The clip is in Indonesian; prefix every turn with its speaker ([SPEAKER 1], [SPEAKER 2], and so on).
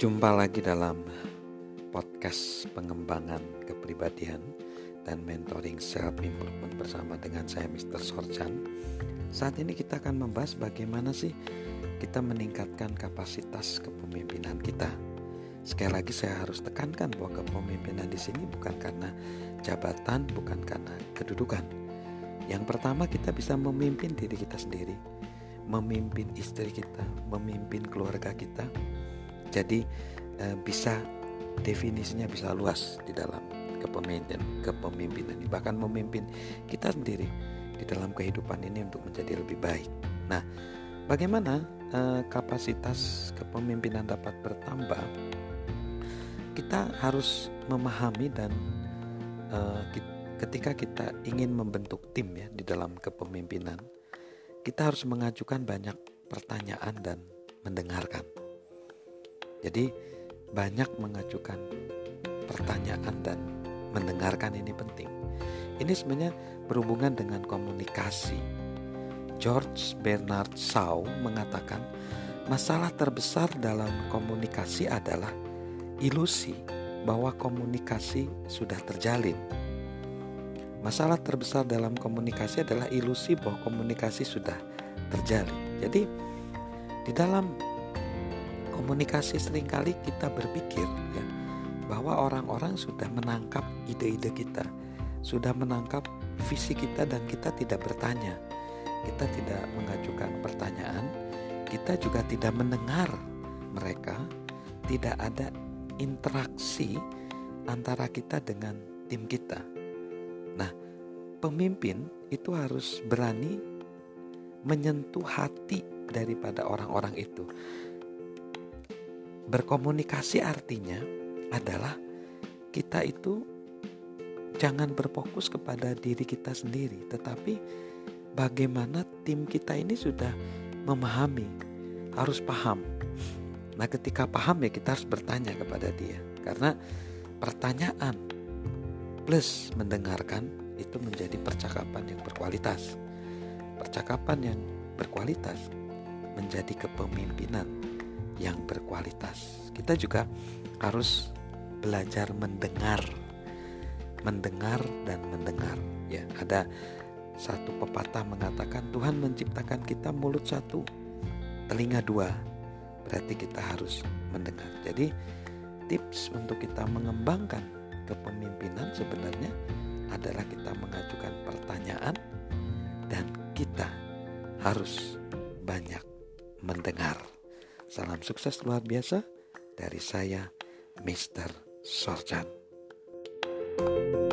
[SPEAKER 1] Jumpa lagi dalam podcast pengembangan kepribadian dan mentoring self improvement bersama dengan saya Mr. Sorchan. Saat ini kita akan membahas bagaimana sih kita meningkatkan kapasitas kepemimpinan kita. Sekali lagi saya harus tekankan bahwa kepemimpinan di sini bukan karena jabatan, bukan karena kedudukan. Yang pertama kita bisa memimpin diri kita sendiri, memimpin istri kita, memimpin keluarga kita, jadi eh, bisa definisinya bisa luas di dalam kepemimpinan kepemimpinan ini bahkan memimpin kita sendiri di dalam kehidupan ini untuk menjadi lebih baik. Nah, bagaimana eh, kapasitas kepemimpinan dapat bertambah? Kita harus memahami dan eh, ketika kita ingin membentuk tim ya di dalam kepemimpinan, kita harus mengajukan banyak pertanyaan dan mendengarkan. Jadi banyak mengajukan pertanyaan dan mendengarkan ini penting. Ini sebenarnya berhubungan dengan komunikasi. George Bernard Shaw mengatakan masalah terbesar dalam komunikasi adalah ilusi bahwa komunikasi sudah terjalin. Masalah terbesar dalam komunikasi adalah ilusi bahwa komunikasi sudah terjalin. Jadi di dalam komunikasi sering kali kita berpikir ya bahwa orang-orang sudah menangkap ide-ide kita, sudah menangkap visi kita dan kita tidak bertanya. Kita tidak mengajukan pertanyaan, kita juga tidak mendengar mereka, tidak ada interaksi antara kita dengan tim kita. Nah, pemimpin itu harus berani menyentuh hati daripada orang-orang itu Berkomunikasi artinya adalah kita itu jangan berfokus kepada diri kita sendiri, tetapi bagaimana tim kita ini sudah memahami, harus paham. Nah, ketika paham ya kita harus bertanya kepada dia, karena pertanyaan plus mendengarkan itu menjadi percakapan yang berkualitas. Percakapan yang berkualitas menjadi kepemimpinan yang berkualitas. Kita juga harus belajar mendengar, mendengar dan mendengar. Ya, ada satu pepatah mengatakan Tuhan menciptakan kita mulut satu, telinga dua. Berarti kita harus mendengar. Jadi tips untuk kita mengembangkan kepemimpinan sebenarnya adalah kita mengajukan pertanyaan dan kita harus banyak mendengar. Salam sukses luar biasa dari saya, Mr. Sorjan. thank you